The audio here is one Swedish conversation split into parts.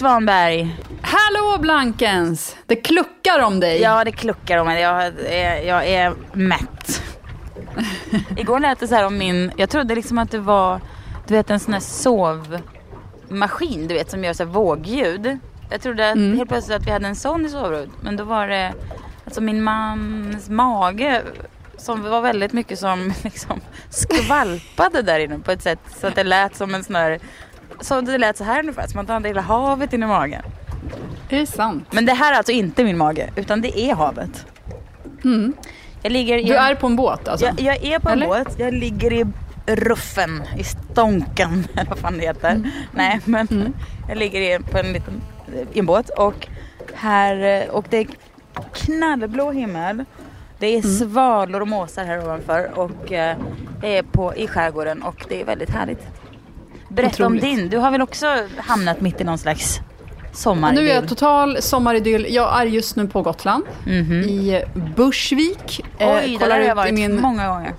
Svanberg! Hallå Blankens! Det kluckar om dig. Ja, det kluckar om mig. Jag är, jag är mätt. Igår lät det så här om min... Jag trodde liksom att det var du vet en sån här sovmaskin du vet som gör så här vågljud. Jag trodde att, helt plötsligt att vi hade en sån i sovrummet. Men då var det alltså min mans mage som var väldigt mycket som liksom skvalpade där inne på ett sätt så att det lät som en sån här så det lät så här ungefär, som att han hade hela havet inne i magen. Är det sant? Men det här är alltså inte min mage, utan det är havet. Jag ligger i Du är på en båt alltså? jag, jag är på en Eller? båt, jag ligger i ruffen, i stånken, vad fan det heter. Mm. Nej, men jag ligger i, på en liten, i en båt och här, och det är knallblå himmel. Det är Mm. svalor och måsar här ovanför och eh, jag är på, i skärgården och det är väldigt härligt. Berätta Otroligt. om din, du har väl också hamnat mitt i någon slags sommar? Nu är jag total sommaridyll. Jag är just nu på Gotland. Mhm. I Bursvik. Eh, Oj, där har jag varit min... många gånger.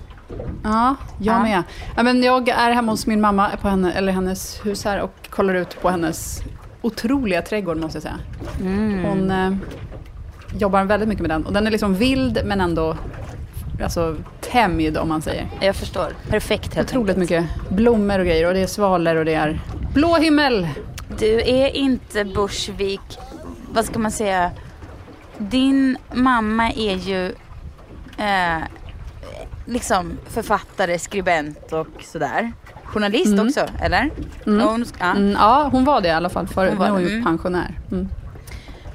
Ja, jag Ja. med. Ja, men jag är hemma hos min mamma på henne, eller hennes hus här och kollar ut på hennes otroliga trädgård måste jag säga. Mm. Hon eh, jobbar väldigt mycket med den. Och den är liksom vild men ändå alltså, tämjd om man säger. Jag förstår. Perfekt helt Otroligt enkelt. mycket blommor och grejer och det är svalor och det är blå himmel. Du är inte Bursvik, vad ska man säga? Din mamma är ju eh, liksom författare, skribent och sådär. Journalist också, eller? Och Hon, ja. Mm, ja, hon var det i alla fall. För, Hon var nu är hon ju mm. pensionär.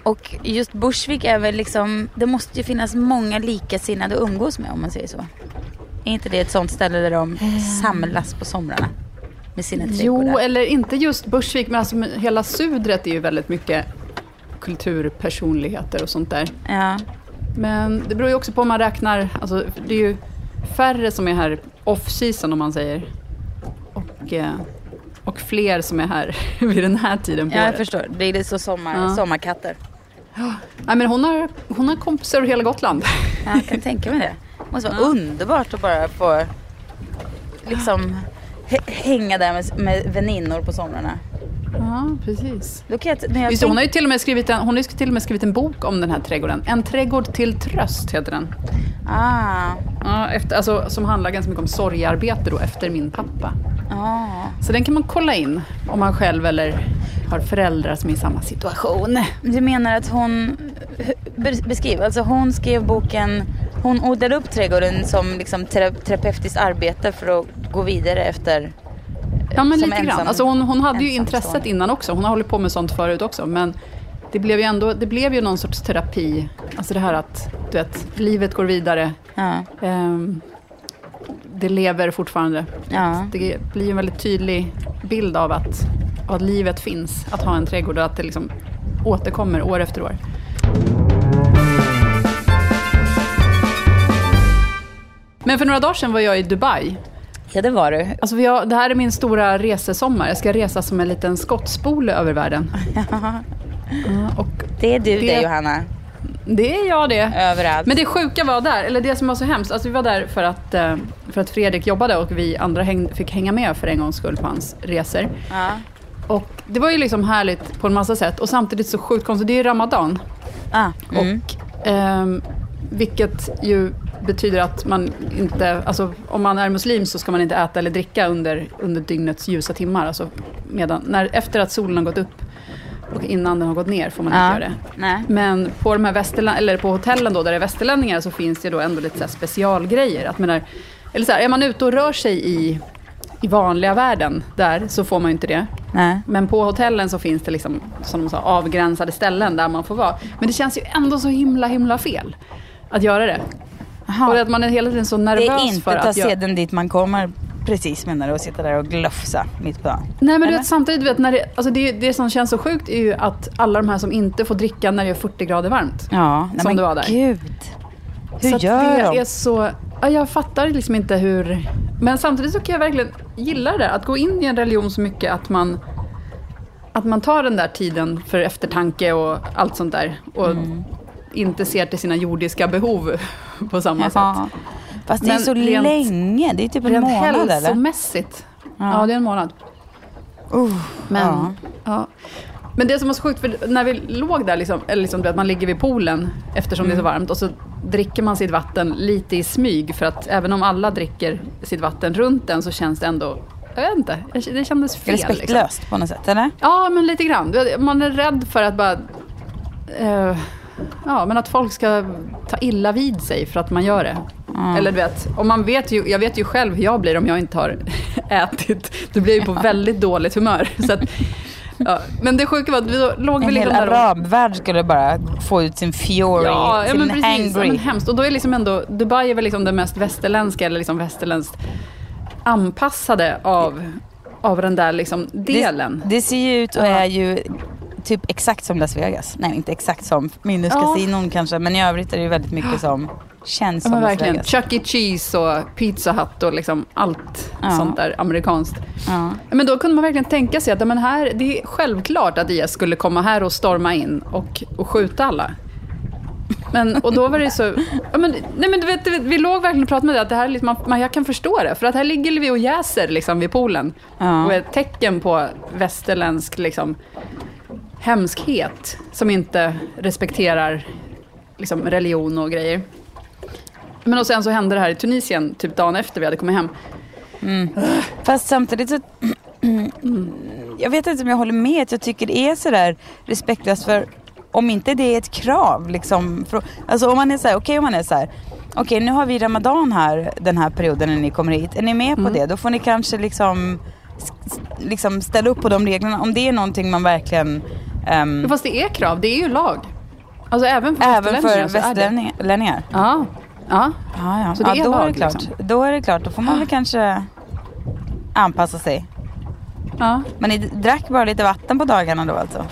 Och just Bursvik är väl liksom, det måste ju finnas många likasinnade att umgås med om man säger så. Är inte det ett sånt ställe där de samlas på somrarna? Med sina trädgårdar? Jo, eller inte just Bursvik, men alltså, hela Sudret är ju väldigt mycket kulturpersonligheter och sånt där. Ja. Men det beror ju också på om man räknar, alltså, det är ju färre som är här off-season om man säger. Och, eh, och fler som är här vid den här tiden på ja, jag året. förstår. Det är så sommar, Ja. sommarkatter. Nej, men hon, har, hon har kompisar över hela Gotland. Ja, jag kan tänka mig det. Det måste vara underbart att bara få liksom hä- hänga där med, med väninnor på somrarna. Ja, precis. Då kan jag, när jag Just, det, hon, har ju till och med skrivit en, hon har ju till och med skrivit en bok om den här trädgården. En trädgård till tröst heter den. ah, Ja, efter, alltså, som handlar ganska mycket om sorgarbete då, efter min pappa. ah. Så den kan man kolla in om man själv eller har föräldrar som är i samma situation. Du menar att hon be- beskriver, alltså hon skrev boken, hon odlade upp trädgården som liksom tera- terapeutiskt arbete för att gå vidare efter Ja, men lite grann. ensam- Alltså hon, hon hade ju intresset innan också. Hon har hållit på med sånt förut också. Men det blev ju ändå, det blev ju någon sorts terapi. Alltså det här att, du vet, livet går vidare. Ja, Ehm, det lever fortfarande. ja. Det blir en väldigt tydlig bild av att, av att livet finns. Att ha en trädgård och att det liksom återkommer år efter år. Men för några dagar sedan var jag i Dubai. Ja, det var du. Alltså har, det här är min stora resesommar. Jag ska resa som en liten skottspole över världen. Ja, och Det är du Det- det Johanna, det är jag det. överallt. Men det sjuka var där, eller det som var så hemskt, alltså vi var där för att, eh, för att Fredrik jobbade och vi andra häng, fick hänga med för en gångs skull på hans resor. ja. Och det var ju liksom härligt på en massa sätt och samtidigt så sjukt konstigt. Det är ju Ramadan. Ah, mm. Och, ehm, vilket ju betyder att man inte, alltså om man är muslim så ska man inte äta eller dricka under, under dygnets ljusa timmar. Alltså medan, när, efter att solen har gått upp och innan den har gått ner får man Ja. inte göra det. Nej. Men på, de här västerlän- eller på hotellen då, där det är västerlänningar så finns det då ändå lite så specialgrejer. Att man är, eller så här, är man ute och rör sig i, i vanliga världen där så får man ju inte det. Nej. Men på hotellen så finns det liksom, som de sa, avgränsade ställen där man får vara. Men det känns ju ändå så himla, himla fel att göra det. Jaha. Och att man är hela tiden så Det nervös är inte för ta att göra... seden dit man kommer precis menar du och sitta där och glufsa mitt på dagen. Nej men du vet, samtidigt, du vet, när det, alltså det, det som känns så sjukt är ju att alla de här som inte får dricka när det är 40 grader varmt. Ja, nej, Som men det var där. gud. Hur så att gör det de? Är så, ja, jag fattar liksom inte hur... Men samtidigt så kan jag verkligen gilla det, att gå in i en religion så mycket att man, att man tar den där tiden för eftertanke och allt sånt där. Och Mm. Inte ser till sina jordiska behov på samma sätt. Jaha. Fast det är Men så rent- länge. Det är typ en Rent månad eller? hälsomässigt. Ja. det är en månad. Uh, Men, ja. ja. Men det som var så sjukt, för när vi låg där, liksom, eller liksom, vet, man ligger vid poolen eftersom det är så Mm. varmt och så dricker man sitt vatten lite i smyg för att även om alla dricker sitt vatten runt den så känns det ändå, jag vet inte, det kändes fel. Liksom. Respektlöst på något sätt, eller? Ja, men lite grann. Man är rädd för att bara... eh, ja, men att folk ska ta illa vid sig för att man gör det. Eller du vet, och man vet ju, jag vet ju själv hur jag blir om jag inte har ätit. Då blir jag ju på väldigt dåligt humör. Så att, ja. Men det sjuka var att vi låg En hel liksom och- arabvärld skulle bara få ut sin fury Ja, ja till men en precis. Ja, hangry. men hemskt. Och då är liksom ändå, Dubai är väl liksom det mest västerländska, eller liksom västerländskt anpassade av, av den där liksom delen. Det, det ser ju ut och Ja. är ju typ exakt som Las Vegas. Nej, inte exakt som Minuskasinon kanske, men i övrigt är det ju väldigt mycket som känns Ja, som men Las verkligen. Vegas. Chuck E. Cheese och Pizza Hut och liksom allt Ja. sånt där amerikanskt. Ja. Men då kunde man verkligen tänka sig att ja, men här, det är självklart att IS skulle komma här och storma in och, och skjuta alla. Men, och då var det så... Ja, men, nej, men du vet, vi låg verkligen och pratade med det, att det här är man, man, jag kan förstå det. För att här ligger vi och jäser liksom, vid poolen. Ja. Och är ett tecken på västerländsk liksom, hemskhet som inte respekterar liksom, religion och grejer. Men och sen så hände det här i Tunisien, typ dagen efter vi hade kommit hem. Fast samtidigt så... Jag vet inte om jag håller med. Jag tycker det är sådär respektlöst för om inte det är ett krav liksom. För, alltså om man är såhär, okej om man är såhär. Okej nu har vi Ramadan här den här perioden när ni kommer hit. Är ni med på det? Då får ni kanske liksom, liksom ställa upp på de reglerna. Om det är någonting man verkligen... Men Fast det är krav, det är ju lag. Alltså även för även västerlänningar är? Ja. ja. Ja, ja. Så det ja är då, är lag, det klart. liksom. då är det klart. Då får man väl kanske anpassa sig. ja. Men ni drack bara lite vatten på dagarna då alltså?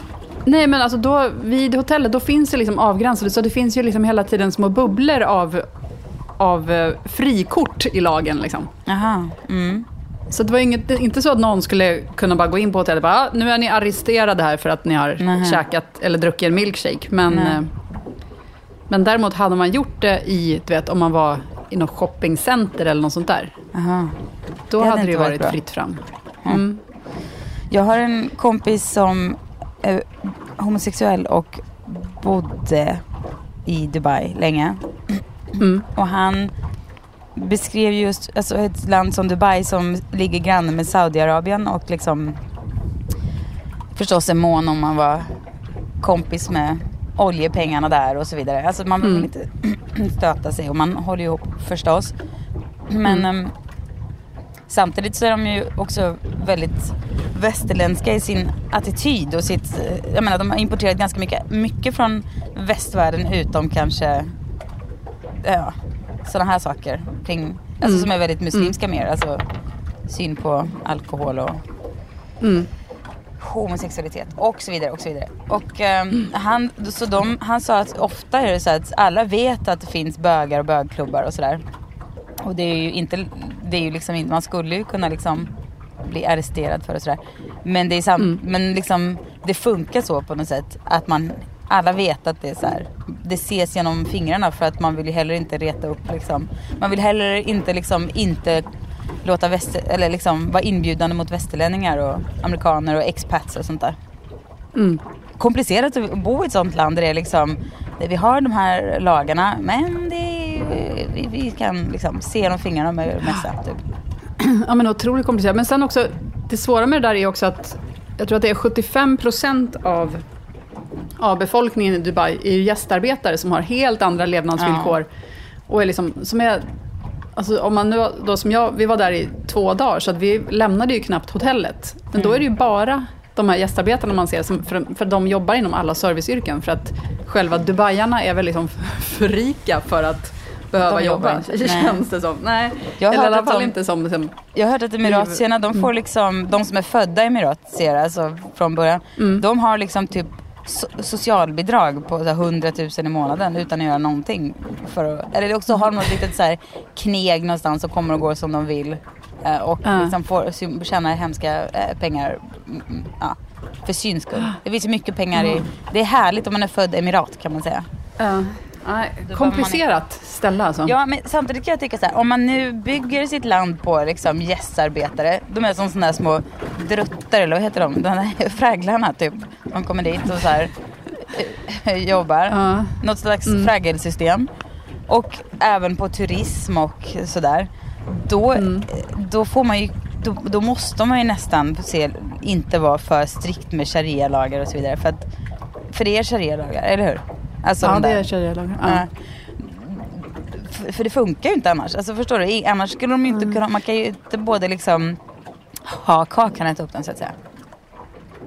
Nej men alltså då, vid hotellet, då finns det liksom avgränsade, så det finns ju liksom hela tiden små bubblor av, av eh, frikort i lagen liksom. Jaha. Mm. Så det var inget, inte så att någon skulle kunna bara gå in på hotellet och bara, ah, nu är ni arresterade här för att ni har Nähä. käkat eller druckit en milkshake. Men, eh, men däremot hade man gjort det i, du vet om man var i något shoppingcenter eller något sånt där. Aha. Då Det hade hade det varit varit fritt fram. Mm. Jag har en kompis som är homosexuell och bodde i Dubai länge. Mm. Och han beskrev just alltså ett land som Dubai som ligger granne med Saudiarabien och liksom förstås är mån om man var kompis med oljepengarna där och så vidare. Alltså man vill Mm. inte stöta sig och man håller ihop förstås. Men Mm. ehm, samtidigt så är de ju också väldigt västerländska i sin attityd och sitt, eh, jag menar de har importerat ganska mycket, mycket från västvärlden utom kanske ja, sådana här saker kring, alltså Mm. som är väldigt muslimska mer, alltså syn på alkohol och Mm. homosexualitet och så vidare och så vidare. Och ehm, han, så de, han sa att ofta är det så att alla vet att det finns bögar och bögklubbar och sådär. Och det är ju inte, det är ju liksom inte, man skulle ju kunna liksom bli arresterad för och sådär. Men det är sam, Mm. men liksom det funkar så på något sätt att man alla vet att det är så här. Det ses genom fingrarna för att man vill ju heller inte reta upp liksom. Man vill heller inte liksom inte låta väster, eller liksom vara inbjudande mot västerlänningar och amerikaner och expats och sånt där. Mm. Komplicerat att bo i ett sånt land där det är liksom, där vi har de här lagarna men det är, vi, vi kan liksom se genom fingrarna med det mesta typ. Ja, men otroligt komplicerat. Men sen också, det svåra med det där är också att jag tror att det är 75 procent av, av befolkningen i Dubai är ju gästarbetare som har helt andra levnadsvillkor. Och är liksom, som är Alltså om man nu, då som jag, vi var där i två dagar så att vi lämnade ju knappt hotellet. Men då är det ju bara de här gästarbetarna man ser, som, för, för de jobbar inom alla serviceyrken. För att själva Dubaiarna är väl liksom för rika för att behöva De jobba, inte. Känns det som. Nej, Jag eller i alla fall de- inte som... som Jag har hört att emiratierna, de får liksom, de som är födda i emiratierna, alltså från början, de har liksom typ so- socialbidrag på så här 100 000 i månaden utan att göra någonting. För att, eller också har de något litet så här kneg någonstans och kommer och går som de vill. eh, Och Ja. liksom får tjäna hemska eh, pengar mm, mm, ja, för syns skull. Det finns ju mycket pengar i, det är härligt om man är född emirat kan man säga. Ja, nej, komplicerat ställe alltså. Ja, men samtidigt kan jag tycka så här, om man nu bygger sitt land på liksom gästarbetare, de är som sådana små druttar eller vad heter de? De här fragglarna typ. De kommer dit och så här eh, jobbar. Ja. Något slags fraggelsystem. Och även på turism och sådär. Då, då får man ju då, då måste man ju nästan se, inte vara för strikt med sharia-lagar och så vidare. För, att, för det är sharia-lagar, eller hur? Alltså ja, de det där- är sharia-lagar. Ja. För, det funkar ju inte annars. Alltså förstår du? Annars skulle de ju inte kunna, man kan ju inte både liksom ha kakan och äta upp den så att säga.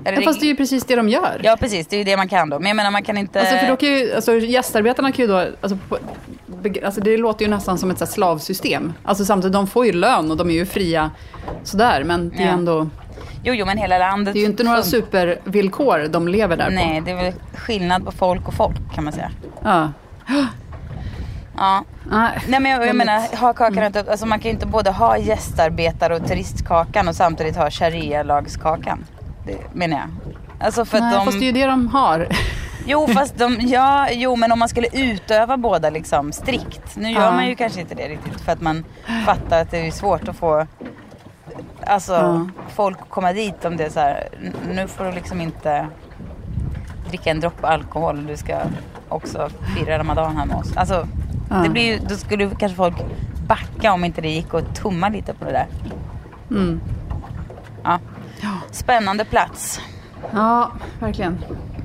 Eller Ja, fast det är ju precis det de gör. Ja precis, det är ju det man kan då. Men jag menar man kan inte... Alltså, för då kan ju, alltså, gästarbetarna kan ju då, alltså, på, alltså, det låter ju nästan som ett så slavsystem. Alltså samtidigt, de får ju lön och de är ju fria sådär, men det är Ja. ändå, Jo, jo men hela landet... det är ju inte några supervillkor de lever där Nej, det är väl skillnad på folk och folk kan man säga. på. Ja. Ja. Nej. Nej men jag, jag menar, ha kakan upp. Alltså man kan ju inte både ha gästarbetare och turistkakan och samtidigt ha sharia-lagskakan. Det menar jag. Alltså för Nej, de... fast det är ju det de har. Jo fast de, ja, jo men om man skulle utöva båda liksom strikt. Nu gör Ja. man ju kanske inte det riktigt för att man fattar att det är svårt att få Alltså Ja. folk komma dit om det är så här. "N- Nu får du liksom inte dricka en droppe alkohol. Du ska också fira ramadan här med oss. Alltså Ja. det blir ju, då skulle kanske folk backa om inte det gick att tumma lite på det där. Mm. Ja. Spännande plats. Ja, verkligen.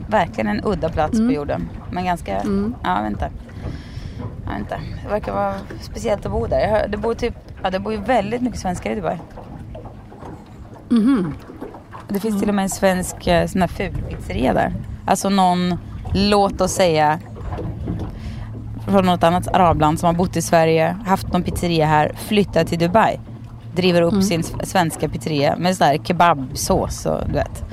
Verkligen en udda plats Mm. på jorden. Men ganska, ja jag vet inte. Jag vet inte. Det verkar vara speciellt att bo där. Det bor typ, ja det bor ju väldigt mycket svenskar i Dubai. Mhm. Det finns till och med en svensk eh, sån här fulpizzeria där. Alltså någon, låt oss säga från något annat arabland som har bott i Sverige, haft någon pizzeria här, flyttat till Dubai. Driver upp Mm. sin svenska pizzeria med sån här kebabsås och du vet.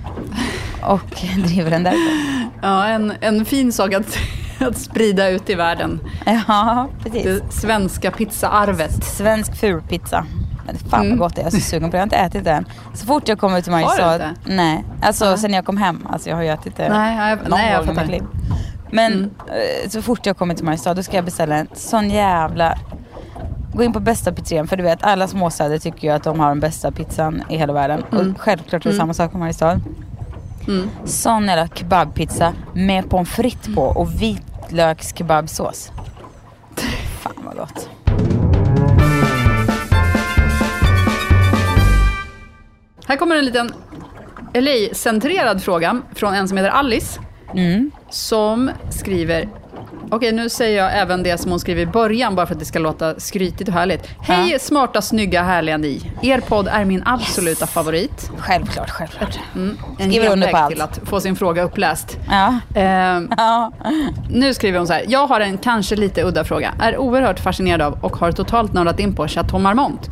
Och driver den därifrån. Ja, en, en fin sak att, att sprida ut i världen. Ja, precis. Det svenska pizzaarvet. Svensk fulpizza. Men fan Mm. vad gott det är. Jag är så sugen på det. Jag har inte ätit det än. Så fort jag kommer till Har du Mariestad. inte? Nej, alltså Nej. sen jag kom hem. Alltså jag har ju ätit det Nej, jag- någon nej, jag gång i mitt liv. Men Mm. eh, så fort jag kommer till Mariestad då ska jag beställa en sån jävla... Gå in på bästa pizzerian för du vet alla småstäder tycker ju att de har den bästa pizzan i hela världen. Mm. Och självklart är det samma sak på Mariestad. Mm. Sån jävla kebabpizza med pommes frites på och vitlökskebabsås. Fan vad gott. Här kommer en liten LA-centrerad fråga från en som heter Alice. Mm. Som skriver, okej nu säger jag även det som hon skriver i början bara för att det ska låta skrytigt och härligt. Hej smarta, snygga, härliga ni. Er podd är min absoluta favorit. Självklart, självklart. Mm, en Skriver under på allt. till att få sin fråga uppläst. Ja. Ehm, Ja. Nu skriver hon så här. Jag har en kanske lite udda fråga. Är oerhört fascinerad av och har totalt nördat in på Chateau Marmont.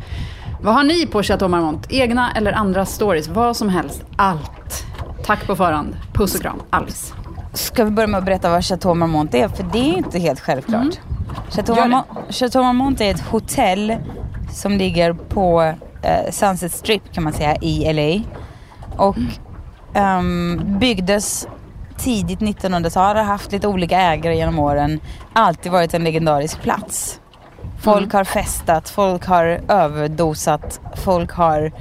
Vad har ni på Chateau Marmont? Egna eller andra stories? Vad som helst. Allt. Tack på förhand. Puss och kram. Alice. Ska vi börja med att berätta vad Chateau Marmont är? För det är inte helt självklart. Chateau, Gör det. Marmont, Chateau Marmont är ett hotell som ligger på eh, Sunset Strip kan man säga i LA. Och ehm, byggdes tidigt 1900-tal, har haft lite olika ägare genom åren. Alltid varit en legendarisk plats. Folk har festat, folk har överdosat, folk har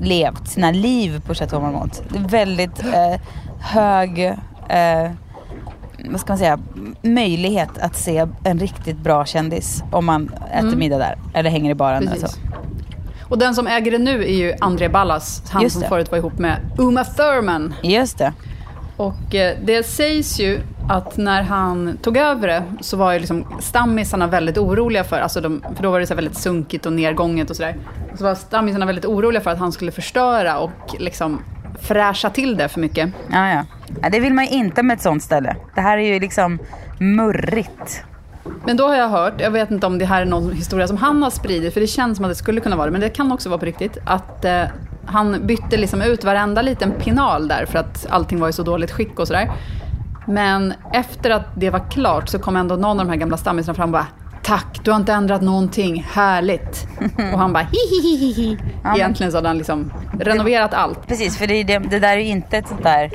levt sina liv på Chateau Marmont. Väldigt eh, hög eh, vad ska man säga, möjlighet att se en riktigt bra kändis om man äter middag där. Eller hänger i baren. Precis. Alltså. Och den som äger det nu är ju André Ballas. Han Just som det. förut var ihop med Uma Thurman. Just det. Och eh, det sägs ju att när han tog över det så var ju liksom stammisarna väldigt oroliga för, alltså de, för då var det så väldigt sunkigt och nedgånget och sådär. Så var stammisarna väldigt oroliga för att han skulle förstöra och liksom fräscha till det för mycket. Ja, ja. ja det vill man ju inte med ett sånt ställe. Det här är ju liksom murrigt. Men då har jag hört, jag vet inte om det här är någon historia som han har spridit, för det känns som att det skulle kunna vara det, men det kan också vara på riktigt, att eh, han bytte liksom ut varenda liten pinal där för att allting var i så dåligt skick och sådär. Men efter att det var klart så kom ändå någon av de här gamla stammisarna fram och bara Tack, du har inte ändrat någonting. Härligt. Och han bara hihihihi. Ja, Egentligen så hade han liksom renoverat allt. Precis, för det, det, det där är ju inte ett sånt där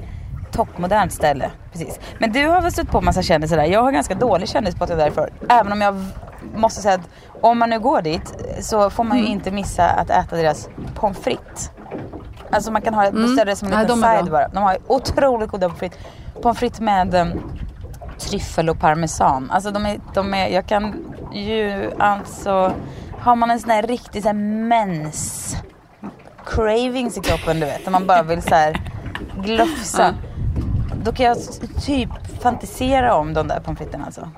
toppmodernt ställe. Precis. Men du har väl stött på massa kändisar där. Jag har ganska dålig kändis på det därför. Även om jag måste säga att om man nu går dit så får man ju Mm. inte missa att äta deras pommes frites. Alltså man kan ha det som en liten side bara. De har ju otroligt goda pommes frites. Pommes frites med um, tryffel och parmesan. Alltså de är, de är, jag kan ju alltså, har man en sån här riktig så här mens cravings i kroppen du vet. Där man bara vill så här glufsa. Då kan jag typ fantisera om de där pommes fritesen alltså.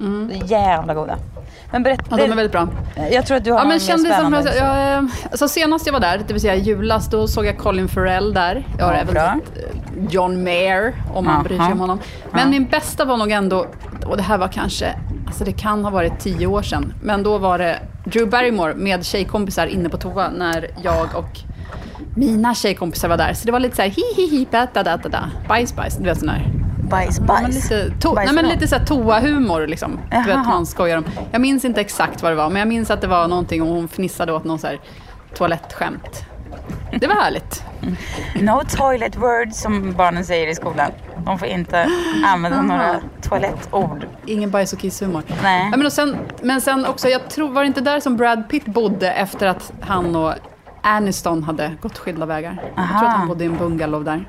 Är jävla goda. Men berätta. Ja, de är väldigt bra. Jag tror att du har Ja, men spännande. jag, jag, eh, alltså senast jag var där, det vill säga julas, då såg jag Colin Farrell där. Jag har Ja, även bra. sett eh, John Mayer, om man bryr sig Aha. om honom. Men min bästa var nog ändå, och det här var kanske, alltså det kan ha varit tio år sedan, men då var det Drew Barrymore med tjejkompisar inne på toa när jag och mina tjejkompisar var där. Så det var lite så här hi hi hi da da da da bajs bajs, du vet sån här Bajs, Ja, bajs. men lite, to- nej, men lite så här toa-humor liksom. Du vet, man skojar om. Jag minns inte exakt vad det var, men jag minns att det var någonting och hon fnissade åt någon så här toalettskämt. Det var härligt. No toilet words som barnen säger i skolan. De får inte använda några toalettord. Ingen bajs och kisshumor. Nej. Ja, men, och sen, men sen också, jag tror, var det inte där som Brad Pitt bodde efter att han och Aniston hade gått skilda vägar? Jag tror att han bodde i en bungalow där.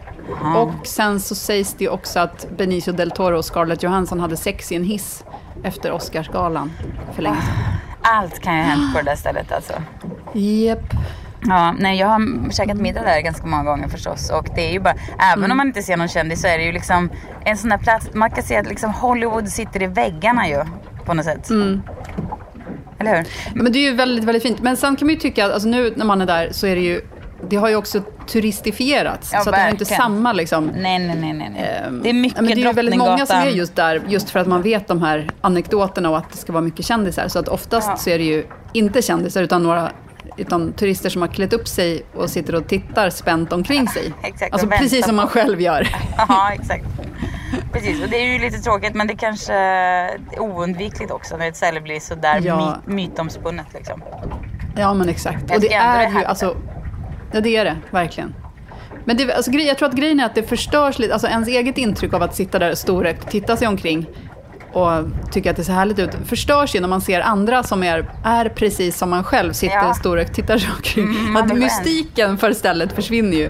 Och sen så sägs det också att Benicio del Toro och Scarlett Johansson hade sex i en hiss efter Oscarsgalan för länge sedan. Allt kan ju ha hänt på det där stället alltså. Japp. Ja, nej jag har käkat middag där ganska många gånger förstås och det är ju bara, även om man inte ser någon kändis så är det ju liksom en sån där plats, man kan se att liksom Hollywood sitter i väggarna ju på något sätt. Eller hur? Men det är ju väldigt, väldigt fint. Men sen kan man ju tycka att alltså nu när man är där så är det ju, det har ju också turistifierats. Ja, så att det är inte samma liksom. Nej, nej, nej, nej. ehm, det är mycket ja, men Det är ju väldigt många som är just där, just för att man vet de här anekdoterna och att det ska vara mycket kändisar. Så att oftast Ja. så är det ju inte kändisar utan några utan turister som har klätt upp sig och sitter och tittar spänt omkring sig. Exakt, alltså precis som man själv gör. Ja, exakt. Precis, och det är ju lite tråkigt men det kanske är oundvikligt också när ett ställe blir sådär Ja. my- mytomspunnet liksom. Ja, men exakt. Och det är ju, alltså, ja det är det, verkligen. Men det, alltså, jag tror att grejen är att det förstörs lite, alltså ens eget intryck av att sitta där storögt, titta sig omkring och tycka att det ser härligt ut, förstörs ju när man ser andra som är, är precis som man själv, sitter Ja. storögt, tittar sig omkring. Mm, att mystiken för stället försvinner ju.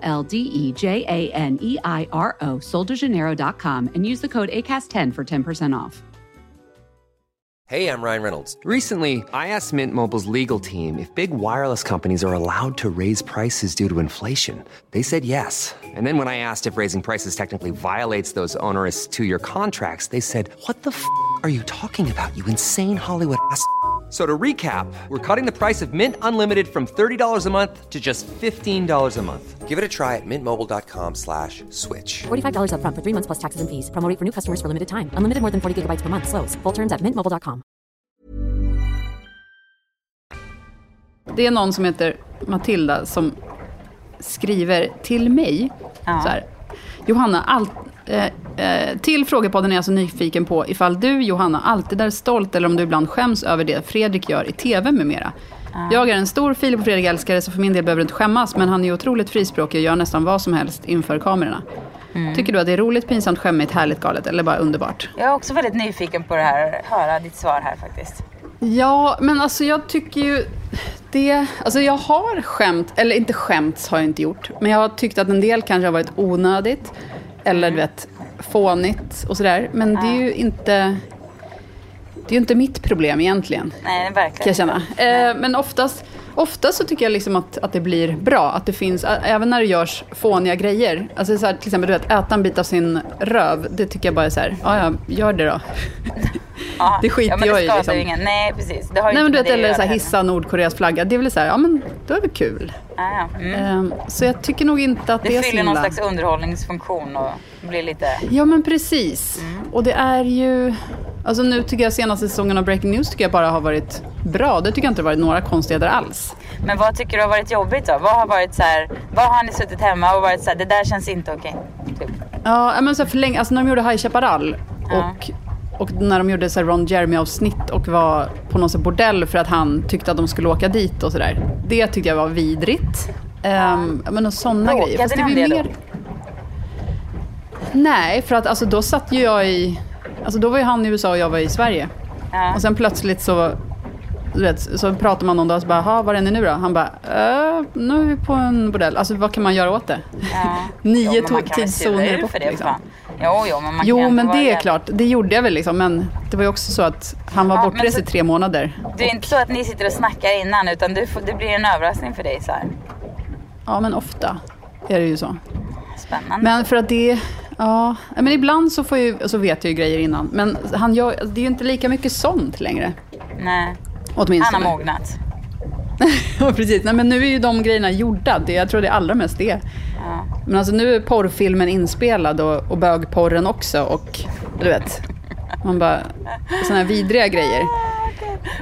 L D E J A N E I R O, soldejaneiro.com, and use the code ACAST10 for 10% off. Hey, I'm Ryan Reynolds. Recently, I asked Mint Mobile's legal team if big wireless companies are allowed to raise prices due to inflation. They said yes. And then when I asked if raising prices technically violates those onerous two year contracts, they said, What the f are you talking about, you insane Hollywood ass? So to recap, we're cutting the price of Mint Unlimited from $30 a month to just $15 a month. Give it a try at mintmobile.com slash switch. $45 upfront for three months plus taxes and fees. Promo rate for new customers for limited time. Unlimited more than 40 gigabytes per month. Slows. Full terms at mintmobile.com. Det är någon som heter Matilda som skriver till mig. Så här, Johanna, allt, till frågepodden är jag så nyfiken på ifall du, Johanna, alltid är stolt eller om du ibland skäms över det Fredrik gör i tv med mera. Jag är en stor Filip och Fredrik-älskare så för min del behöver du inte skämmas. Men han är ju otroligt frispråkig och gör nästan vad som helst inför kamerorna. Mm. Tycker du att det är roligt, pinsamt, skämmigt, härligt, galet eller bara underbart? Jag är också väldigt nyfiken på det här, höra ditt svar här faktiskt. Ja, men alltså jag tycker ju det... Alltså jag har skämt, eller inte skämt har jag inte gjort. Men jag har tyckt att en del kanske har varit onödigt. Eller du vet, fånigt och sådär. Men det är ju inte... Det är ju inte mitt problem egentligen. Nej, verkligen Kan jag känna. Eh, men oftast, oftast så tycker jag liksom att, att det blir bra. Att det finns, även när det görs fåniga grejer. Alltså så här, till exempel du vet, äta en bit av sin röv. Det tycker jag bara är så här, ja ja, gör det då. Ja, det skiter ja, men jag det i, skadar liksom. ingen. Nej, precis. Det har Nej men du vet, det eller så här, hissa Nordkoreas flagga. Det är väl så här, ja men då är det kul. Ja, ja. Mm. Ehm, så jag tycker nog inte att det, Det är så fyller någon slags underhållningsfunktion och blir lite... Ja men precis. Mm. Och det är ju... Alltså nu tycker jag senaste säsongen av Breaking News tycker jag bara har varit bra. Det tycker jag inte har varit några konstigheter alls. Men vad tycker du har varit jobbigt då? Vad har varit så här, vad har ni suttit hemma och varit så här, det där känns inte okej? Typ. Ja, men så här för länge, alltså när de gjorde High Chaparral Ja. Och, när de gjorde så Ron Jeremy-avsnitt och var på någon här bordell för att han tyckte att de skulle åka dit och sådär. Det tyckte jag var vidrigt. Um, men sådana grejer. Fast det blir mer... Nej, för att alltså, då satt ju jag i... Alltså då var ju han i USA och jag var i Sverige. Ja. Och sen plötsligt så, vet, så pratar man någon dag och så bara, "Ha, var är ni nu då? Han bara, äh, nu är vi på en bordell. Alltså vad kan man göra åt det? Ja. Nio Jo, tidszoner bort, liksom. Jo, jo, men man Jo, kan men vara det är klart. Det gjorde jag väl liksom. Men det var ju också så att han var Ja, bortrest i tre månader. Det är inte så att ni sitter och snackar innan utan du får, det blir en överraskning för dig så här. Ja, men ofta är det ju så. Spännande. Men för att det... Ja, men ibland så, får ju, så vet jag ju grejer innan. Men han gör, det är ju inte lika mycket sånt längre. Nej, han Åtminstone. har mognat. Ja, precis. Nej, men nu är ju de grejerna gjorda. Det, jag tror det är allra mest det. Ja. Men alltså nu är porrfilmen inspelad och, och bögporren också. Och du vet, man bara... Såna här vidriga grejer.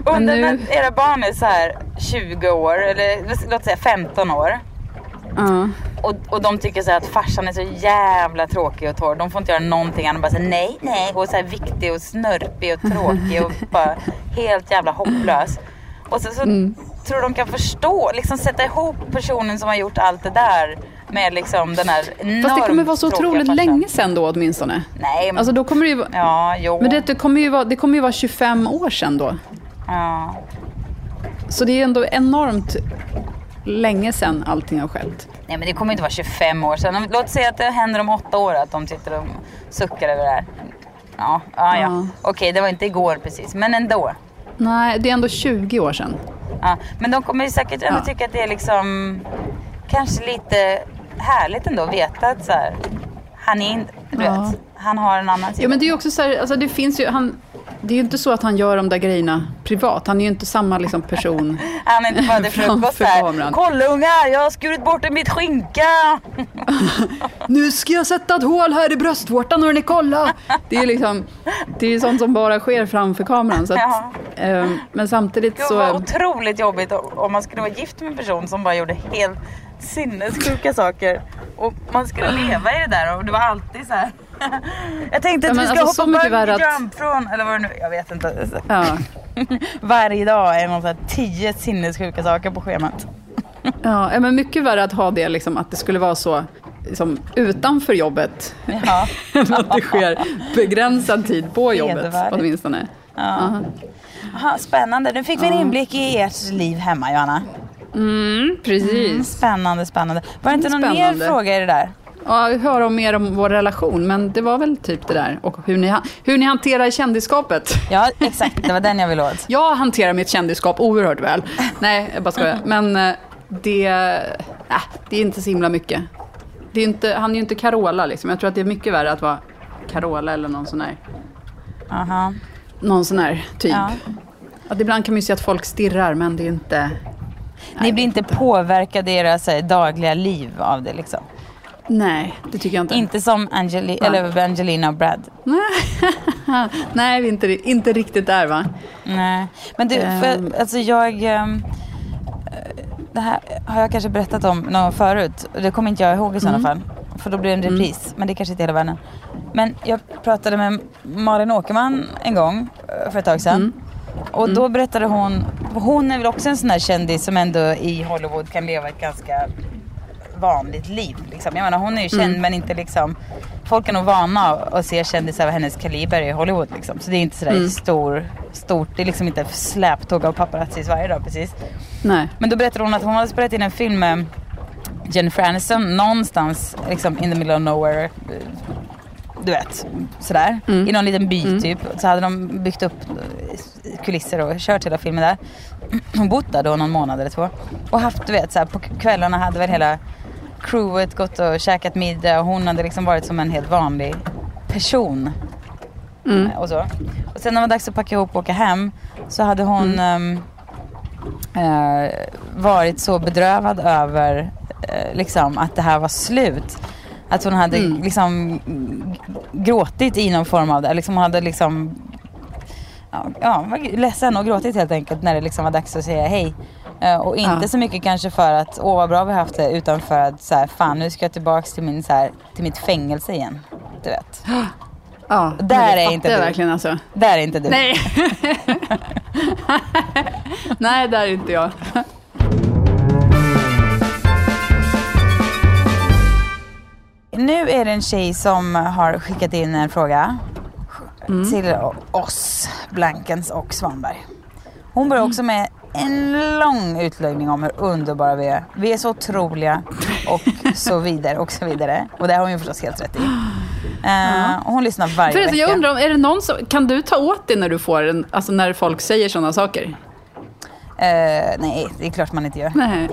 Undrar nu- när era barn är så här 20 år eller låt säga 15 år. Ja. Och, och de tycker så här att farsan är så jävla tråkig och torr. De får inte göra någonting annat. Bara säga nej, nej. Och så här viktig och snörpig och tråkig och bara helt jävla hopplös. Och så, så Mm. tror de kan förstå, liksom sätta ihop personen som har gjort allt det där med liksom den här enormt Fast det kommer vara så otroligt länge sen då åtminstone. Nej, men, Alltså då kommer det ju ja, jo. Men det, det, kommer ju vara, det kommer ju vara 25 år sedan då. ja. Så det är ändå enormt länge sedan allting har skett. Nej men det kommer inte vara 25 år sedan. Om- Låt säga att det händer om åtta år att de sitter och suckar över det här. Ja, ja, ja. Ja. Okej, det var inte igår precis, men ändå. Nej, det är ändå 20 år sedan. Ja. Men de kommer säkert ändå Ja. tycka att det är liksom kanske lite härligt ändå att veta att så här, han är inte, du Ja. vet, han har en annan sida. Ja, men det är ju också så här, alltså det finns ju, han, det är ju inte så att han gör de där grejerna privat. Han är ju inte samma liksom person. Han är inte bara till frukost här. Kolla ungar, jag har skurit bort mitt skinka. Nu ska jag sätta ett hål här i bröstvårtan hörni, kolla! Det är liksom, det är sånt som bara sker framför kameran. Så att, Ja. ehm, men samtidigt Det var så... otroligt jobbigt om man skulle vara gift med en person som bara gjorde helt sinnessjuka saker. Och man skulle leva i det där och det var alltid så här. Jag tänkte Ja, att men vi ska alltså, så hoppa bungee jump från, eller vad det nu jag vet inte. Ja. Varje dag är det någon här tio sinnessjuka saker på schemat. Ja, ja, men mycket värre att ha det, liksom, att det skulle vara så liksom, utanför jobbet. Ja. att det sker begränsad tid på jobbet åtminstone. Ja. Aha, spännande, nu fick vi en inblick i ert liv hemma Johanna. Mm, precis. Spännande, spännande. Var det inte någon Spännande. mer fråga i det där? Ja, höra om mer om vår relation, men det var väl typ det där. Och hur ni, hur ni hanterar kändisskapet. Ja, exakt. Det var den jag ville åt. Jag hanterar mitt kändisskap oerhört väl. Nej, jag bara skojar. Men eh, det, äh, det är inte så himla mycket. Det är inte, han är ju inte Carola liksom. Jag tror att det är mycket värre att vara Carola eller någon sån här, Aha. någon sån här typ. Ja. Att ibland kan man ju se att folk stirrar, men det är inte... Ni blir inte påverkade i era så här, dagliga liv av det liksom? Nej, det tycker jag inte. Inte som Angeli- eller Angelina och Brad? Nej, vi är inte, inte riktigt där va? Nej. Men du, Ehm. för, alltså jag... ehm, eh, Det här har jag kanske berättat om någon förut. Det kommer inte jag ihåg i sådana fall. För då blir det en repris. Men det är kanske inte hela världen. Men jag pratade med Malin Åkerman en gång eh, för ett tag sedan. Och då berättade hon, hon är väl också en sån här kändis som ändå i Hollywood kan leva ett ganska vanligt liv. Liksom. Jag menar hon är ju känd men inte liksom, folk är nog vana att se kändisar av hennes kaliber i Hollywood liksom. Så det är inte sådär stor, stort, det är liksom inte släptåg av paparazzis varje dag precis. Nej. Men då berättade hon att hon hade spelat in en film med Jennifer Aniston någonstans liksom in the middle of nowhere. Du vet, sådär. I någon liten by typ. Så hade de byggt upp kulisser och kört hela filmen där. Hon bott där då någon månad eller två. Och haft, du vet, såhär, på kvällarna hade väl hela crewet gått och käkat middag och hon hade liksom varit som en helt vanlig person. Eh, Och, så. och sen när det var dags att packa ihop och åka hem så hade hon ehm, eh, varit så bedrövad över eh, liksom, att det här var slut. Att hon hade liksom g- gråtit i någon form av det. Liksom, hon hade liksom ja, ja, var ledsen och gråtit helt enkelt när det liksom var dags att säga hej. Eh, och inte Ja. så mycket kanske för att åh vad bra vi haft det utan för att så här, fan nu ska jag tillbaks till, min, så här, till mitt fängelse igen. Du vet. Ja, Där är inte du. verkligen alltså. Där är inte du. Nej. Nej, där är inte jag. Nu är det en tjej som har skickat in en fråga till oss, Blankens och Svanberg. Hon börjar också med en lång utläggning om hur underbara vi är. Vi är så otroliga och så vidare och så vidare. Och det har hon ju förstås helt rätt i. Eh, och hon lyssnar varje Förresten, vecka. jag undrar, om, är det någon som, kan du ta åt dig när du får en, alltså när folk säger sådana saker? Eh, nej, det är klart man inte gör. Nej.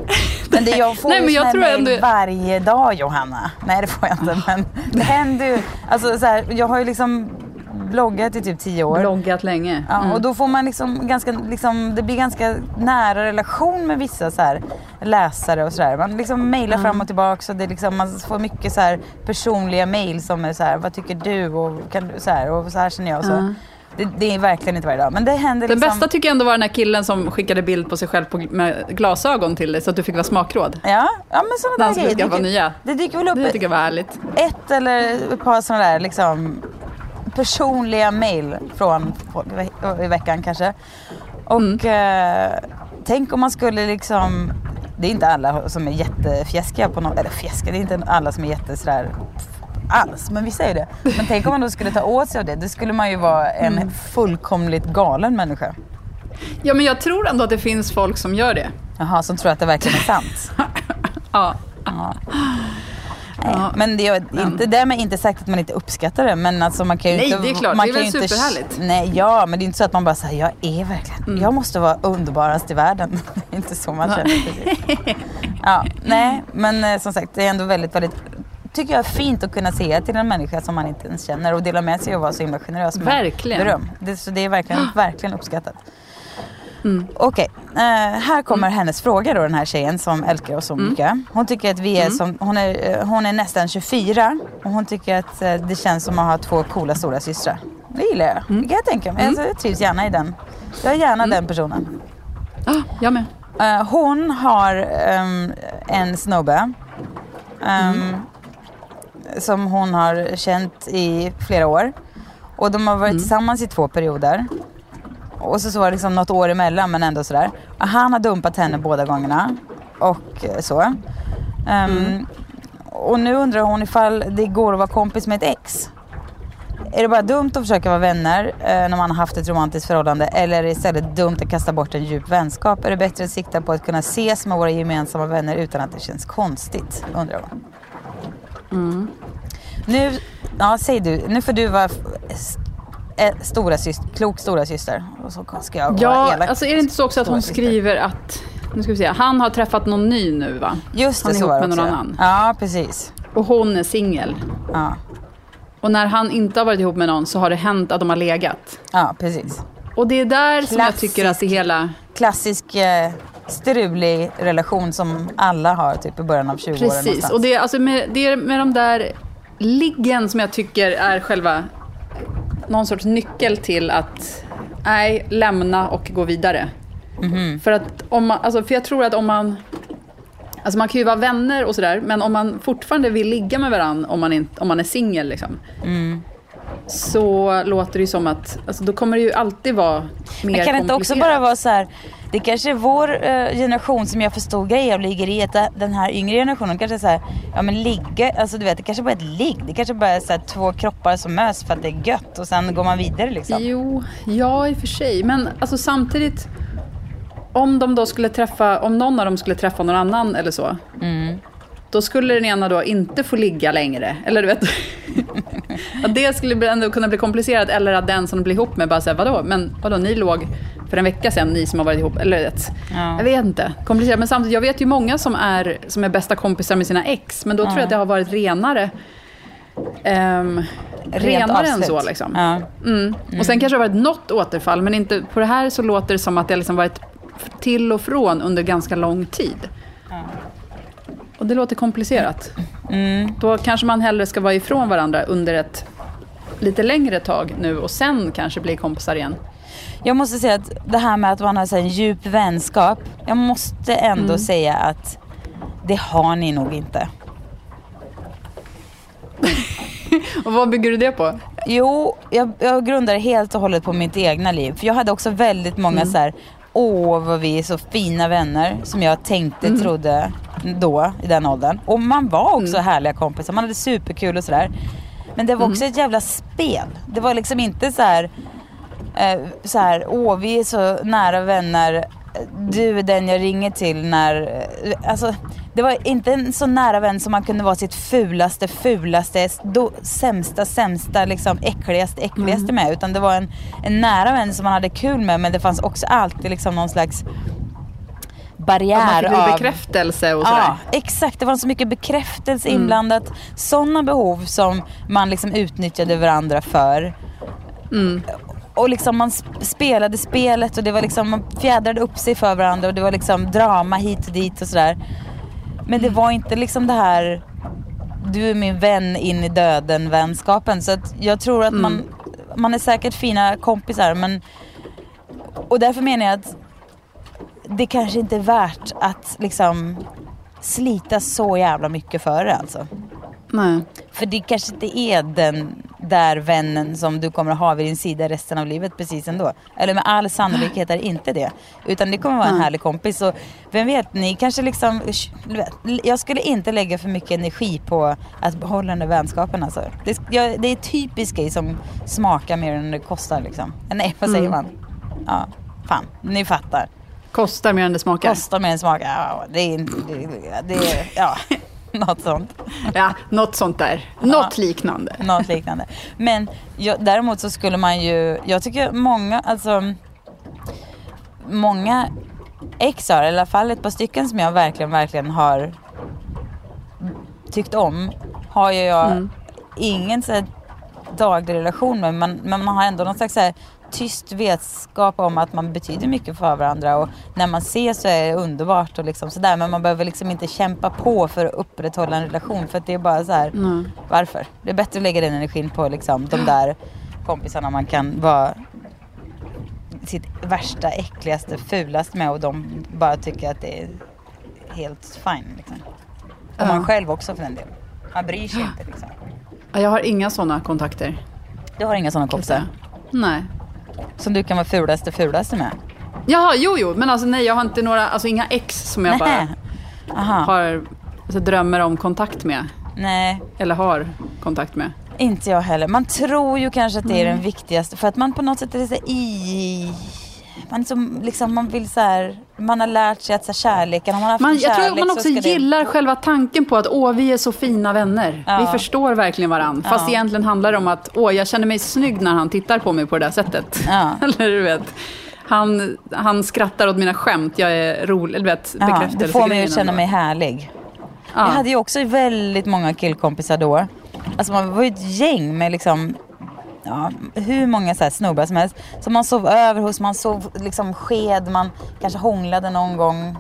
Men det, jag får Nej, men jag tror ändå- varje dag Johanna. Nej det får jag inte men det händer ju. Alltså, så här, jag har ju liksom bloggat i typ tio år. Bloggat länge. Ja, Mm. och då får man liksom ganska, liksom, det blir ganska nära relation med vissa så här, läsare och sådär. Man liksom mejlar fram och tillbaka och det liksom, man får mycket så här, personliga mejl som är så här, vad tycker du och, kan du, så här, och så här känner jag. Och så. Det, det är verkligen inte varje dag. Men det händer Den liksom. bästa tycker jag ändå var den här killen som skickade bild på sig själv på, med glasögon till dig så att du fick vara smakråd. Ja, ja men sådana där grejer. dyker- nya. Det dyker väl upp Det tycker jag var härligt. ett eller ett par sådana där liksom personliga mail från i veckan kanske. Och Mm. eh, tänk om man skulle liksom, det är inte alla som är jättefjäskiga på något, eller fjäskiga, det är inte alla som är jätte sådär alls, men vissa är det. Men tänk om man då skulle ta åt sig av det, då skulle man ju vara en Mm. fullkomligt galen människa. Ja, men jag tror ändå att det finns folk som gör det. Jaha, som tror att det verkligen är sant. Ja. Ja. men det är inte, därmed inte sagt att man inte uppskattar det. Men alltså man kan ju Nej, inte, det är klart. Man Det är väl inte, superhärligt. Nej, ja, men det är inte så att man bara säger jag är verkligen, Mm. jag måste vara underbarast i världen. Det är inte så man känner. ja, nej, men eh, som sagt, det är ändå väldigt, väldigt tycker jag är fint att kunna se till en människa som man inte ens känner och dela med sig och vara så himla generös med Verkligen. beröm. Det, så det är verkligen, verkligen uppskattat. Mm. Okej, eh, här kommer hennes fråga då den här tjejen som älskar oss så Mm. mycket. Hon tycker att vi är som, hon är, eh, hon är nästan 24 och hon tycker att eh, det känns som att ha två coola stora systrar. Det gillar jag. Mm. Det kan jag tänka mig. Alltså, jag trivs gärna i den. Jag är gärna den personen. Ah, jag med. Eh, hon har ehm, en snubbe ehm, som hon har känt i flera år. Och de har varit tillsammans i två perioder. Och så, så var det liksom något år emellan men ändå sådär. Och han har dumpat henne båda gångerna. Och eh, så. Ehm, Och nu undrar hon ifall det går att vara kompis med ett ex. Är det bara dumt att försöka vara vänner eh, när man har haft ett romantiskt förhållande eller är det istället dumt att kasta bort en djup vänskap? Är det bättre att sikta på att kunna ses med våra gemensamma vänner utan att det känns konstigt? Undrar hon. Nu, ja säg du, nu får du vara stora syster, klok stora syster. Och så ska jag vara Ja, elak. alltså är det inte så också att hon skriver att... Nu ska vi se. Han har träffat någon ny nu va? Just det, han är så ihop med någon också. annan. Ja, precis. Och hon är singel. Ja, Och när han inte har varit ihop med någon så har det hänt att de har legat. ja precis. Och det är där som jag tycker att det Klassisk. hela... Klassisk eh, strulig relation som alla har typ i början av 20-åren Precis. någonstans. Och det är, alltså med, det är med de där liggen som jag tycker är själva någon sorts nyckel till att nej, lämna och gå vidare. Mhm. För att om man, alltså för jag tror att om man Alltså man kan ju vara vänner och sådär, men om man fortfarande vill ligga med varandra om man, inte, om man är singel, liksom, Mm. så låter det ju som att, alltså då kommer det ju alltid vara mer Men kan det inte också komplicerat. bara vara så här, det kanske är vår eh, generation som gör för stor grej av liggeriet. Att Den här yngre generationen kanske är här, ja men ligga, alltså du vet det kanske bara är ett ligg. Det kanske bara är så här, två kroppar som möts för att det är gött och sen går man vidare liksom. Jo, ja i och för sig. Men alltså samtidigt, om de då skulle träffa, om någon av dem skulle träffa någon annan eller så. Mm. Då skulle den ena då inte få ligga längre. Eller du vet. att det skulle ändå kunna bli komplicerat. Eller att den som de blir ihop med bara säger vadå? Men vadå, ni låg för en vecka sedan, ni som har varit ihop. Eller vet. Ja. Jag vet inte. Komplicerat. Men samtidigt, jag vet ju många som är, som är bästa kompisar med sina ex. Men då tror jag att det har varit renare. Um, renare än så liksom. Ja. Mm. Och sen kanske det har varit något återfall, men inte, på det här så låter det som att det har liksom varit till och från under ganska lång tid. Och det låter komplicerat. Mm. Då kanske man hellre ska vara ifrån varandra under ett lite längre tag nu och sen kanske bli kompisar igen. Jag måste säga att det här med att man har så en djup vänskap. Jag måste ändå Mm. säga att det har ni nog inte. Och vad bygger du det på? Jo, jag, jag grundar det helt och hållet på mitt egna liv. För jag hade också väldigt många Mm. så här, åh vad vi är så fina vänner. Som jag tänkte, Mm. trodde då i den åldern. Och man var också Mm. härliga kompisar, man hade superkul och sådär. Men det var också ett jävla spel. Det var liksom inte så här, eh, så här, åh vi är så nära vänner. Du är den jag ringer till när... eh, Alltså, det var inte en så nära vän som man kunde vara sitt fulaste, fulaste, då, sämsta, sämsta, liksom äckligaste, äckligaste med. Utan det var en, en nära vän som man hade kul med men det fanns också alltid liksom någon slags barriär Att man fick av... bekräftelse och sådär. Ja, exakt. Det var så mycket bekräftelse inblandat. Sådana behov som man liksom utnyttjade varandra för. Och liksom man sp- spelade spelet och det var liksom, man fjädrade upp sig för varandra och det var liksom drama hit och dit och sådär. Men det var inte liksom det här du är min vän in i döden vänskapen. Så att jag tror att man, man är säkert fina kompisar men och därför menar jag att det kanske inte är värt att liksom slita så jävla mycket för det alltså. Nej. För det kanske inte är den där vännen som du kommer att ha vid din sida resten av livet precis ändå. Eller med all sannolikhet är det inte det. Utan det kommer vara en härlig kompis. Och vem vet, ni kanske liksom... Jag skulle inte lägga för mycket energi på att behålla den där vänskapen alltså. Det, jag, det är typisk grej som smakar mer än det kostar liksom. Nej, vad säger man? Ja, fan. Ni fattar. Kostar mer än det smakar. Kostar mer än smakar. Ja, det är. Det, det. Ja, något sånt. Ja, något sånt där. Något liknande. Något liknande. Men jag, däremot så skulle man ju, jag tycker många, alltså många ex har, i alla fall ett par stycken som jag verkligen, verkligen har tyckt om, har ju jag ingen så här daglig relation med, men, men man har ändå någon slags så här tyst vetskap om att man betyder mycket för varandra och när man ses så är det underbart och liksom sådär men man behöver liksom inte kämpa på för att upprätthålla en relation för att det är bara så här varför? Det är bättre att lägga den energin på liksom de där kompisarna man kan vara sitt värsta, äckligaste, fulaste med och de bara tycker att det är helt fine. Liksom. Och man själv också för den delen. Man bryr sig inte liksom. Ja, Jag har inga sådana kontakter. Du har inga sådana kompisar Nej. Som du kan vara fulaste, fulaste med? Jaha, jo, jo. Men alltså nej, jag har inte några, alltså inga ex som jag bara Nähä. Aha. har, alltså, drömmer om kontakt med. Nej, Eller har kontakt med. inte jag heller. Man tror ju kanske att det är den viktigaste för att man på något sätt är så i... Man, är så, liksom, man vill så här, man har lärt sig att så här, kärleken, har man haft Man, en jag tror kärlek man så också ska det- gillar själva tanken på att åh, vi är så fina vänner. Ja. Vi förstår verkligen varandra. Fast Ja. egentligen handlar det om att åh, jag känner mig snygg när han tittar på mig på det där sättet. Ja. Eller du vet. Han, han skrattar åt mina skämt, jag är rolig. Du vet, Ja, bekräftelsegrejen får mig att känna mig härlig. Ja. Jag hade ju också väldigt många killkompisar då. Alltså man var ju ett gäng med liksom Ja, hur många så här snubbar som helst. Som man sov över hos, man sov liksom sked, man kanske hånglade någon gång.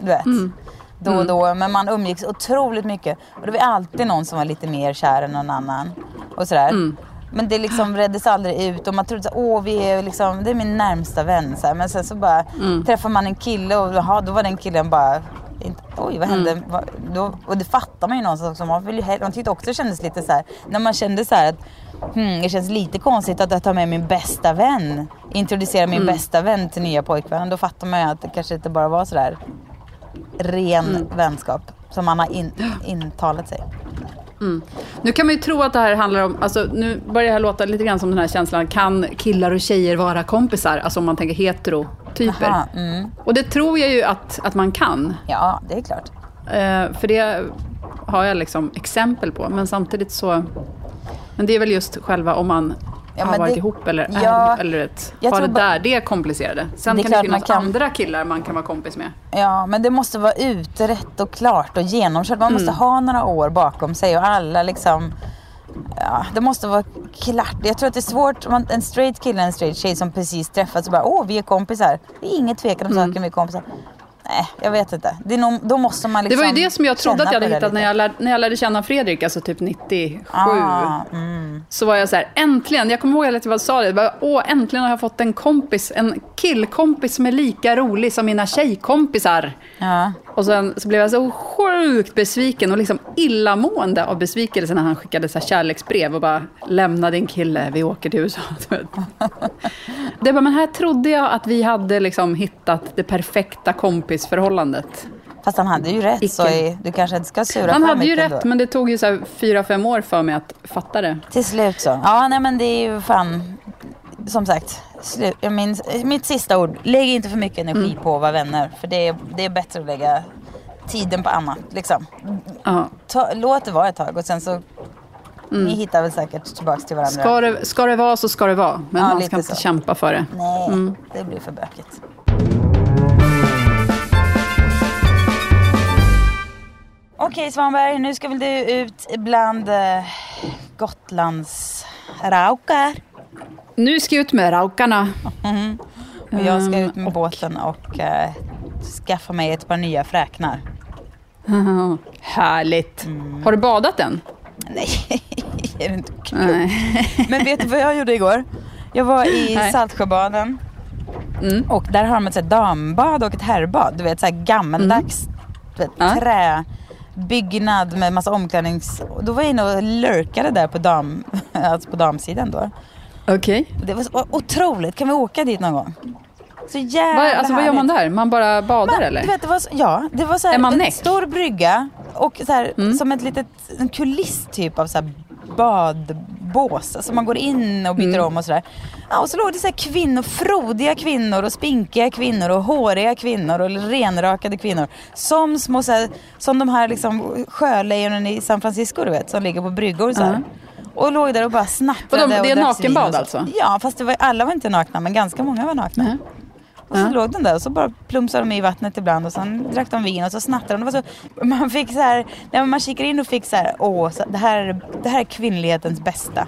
Du vet. Mm. Då och då. Men man umgicks otroligt mycket. Och det var alltid någon som var lite mer kär än någon annan. Och sådär. Mm. Men det liksom reddes aldrig ut och man trodde att åh vi är liksom, det är min närmsta vän. Så här. Men sen så bara Mm. träffar man en kille och jaha, då var den killen bara inte, oj vad hände? Mm. Va- Då, och det fattar man ju någonstans också. Man, vill ju, man tyckte också det kändes lite så här, när man kände så här att hmm, det känns lite konstigt att jag tar med min bästa vän. Introducera min Mm. bästa vän till nya pojkvännen. Då fattar man ju att det kanske inte bara var sådär ren Mm. vänskap som man har in, intalat sig. Nu kan man ju tro att det här handlar om, alltså nu börjar det här låta lite grann som den här känslan, kan killar och tjejer vara kompisar? Alltså om man tänker heterotyper. Aha, mm. Och det tror jag ju att, att man kan. Ja, det är klart. Eh, för det har jag liksom exempel på. Men samtidigt så... Men det är väl just själva om man Ja, har varit det- ihop eller, är, Ja, eller ett, har det där, det är komplicerade. Sen Det kan det finnas kan- andra killar man kan vara kompis med. Ja, men det måste vara utrett och klart och genomkört. Man måste ha några år bakom sig och alla liksom... Ja, det måste vara klart. Jag tror att det är svårt, om en straight kille och en straight tjej som precis träffats och bara åh, vi är kompisar. Det är inget tvekan om saken, vi är kompisar. Nej, jag vet inte. Det nog, då måste man Det liksom var ju det som jag trodde att jag hade det hittat när jag, lärde, när jag lärde känna Fredrik, alltså typ 97. Ah, mm. Så var jag så här, äntligen, jag kommer ihåg att jag sa det, bara, åh äntligen har jag fått en kompis, en killkompis som är lika rolig som mina tjejkompisar. Ja. Och sen så blev jag så sjukt besviken och liksom illamående av besvikelse när han skickade så kärleksbrev och bara lämna din kille, vi åker till USA. Det bara, men här trodde jag att vi hade liksom hittat det perfekta kompisförhållandet. Fast han hade ju rätt, Icke. så i- du kanske inte ska sura Han för hade ju rätt, då. men det tog ju så fyra, fem år för mig att fatta det. Till slut så. Ja, nej men det är ju fan... Som sagt, slu, minns, mitt sista ord. Lägg inte för mycket energi Mm. på att vara vänner. För det är, det är bättre att lägga tiden på annat. Liksom. Ta, låt det vara ett tag och sen så... Ni hittar väl säkert tillbaks till varandra. Mm. Ska det, ska det vara så ska det vara, men Ja, man ska inte så. kämpa för det. Nej, Mm. det blir för bökigt. Okej Svanberg, nu ska väl du ut bland eh, Gotlands raukar. Nu ska jag ut med raukarna. Och jag ska Mm, ut med båten och eh, skaffa mig ett par nya fräknar. Härligt. Mm. Har du badat än? Nej, är det inte kul? Nej. Men vet du vad jag gjorde igår? Jag var i Nej. Saltsjöbaden. Mm. Och där har de ett dambad och ett herrbad. Du vet så här gammaldags du vet, Mm. Ja. träbyggnad med massa omklädnings... Då var jag inne och lurkade där på, dam, alltså på damsidan då. Okej. Det var otroligt. Kan vi åka dit någon gång? Så jävla Vad, alltså, vad gör man där? Man bara badar Man, eller? Du vet, det var, så- ja, det var så här, Är man en näck? stor brygga och så här, Mm. som ett litet, en kuliss typ av så här badbås. Alltså man går in och byter Mm. om och sådär. Ja, och så låg det så här kvinnor, frodiga kvinnor och spinkiga kvinnor och håriga kvinnor och renrakade kvinnor. Som små så här, som de här liksom sjölejonen i San Francisco du vet, som ligger på bryggor så. Ja. Och låg där och bara snattrade Vadå, det är och nakenbad och så. alltså? Ja, fast var, alla var inte nakna men ganska många var nakna. Nej. Och så Ja. låg den där och så bara plumsade de i vattnet ibland och sen drack de vin och så snattade de. Det var så, man fick så här, när man kikar in och fick så här, åh, så, det, här, är- det här är kvinnlighetens bästa.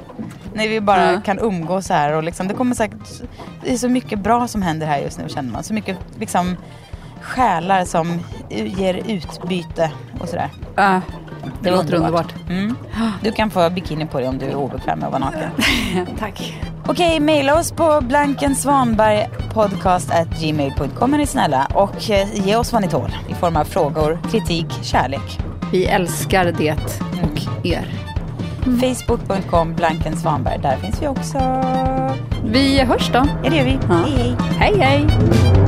När vi bara Ja. kan umgås så här och liksom, det kommer säkert, det är så mycket bra som händer här just nu känner man. Så mycket liksom själar som ger utbyte och sådär. Äh, det låter underbart. Mm. Du kan få bikini på dig om du är obekväm med att vara naken. Tack. Okej, mejla oss på blankensvanbergpodcast.gmail.com är ni snälla och eh, ge oss vad ni tål i form av frågor, kritik, kärlek. Vi älskar det och er. Facebook.com blankensvanberg, där finns vi också. Vi hörs då. Ja, det gör vi. Ja. Hej, hej. Hej, hej.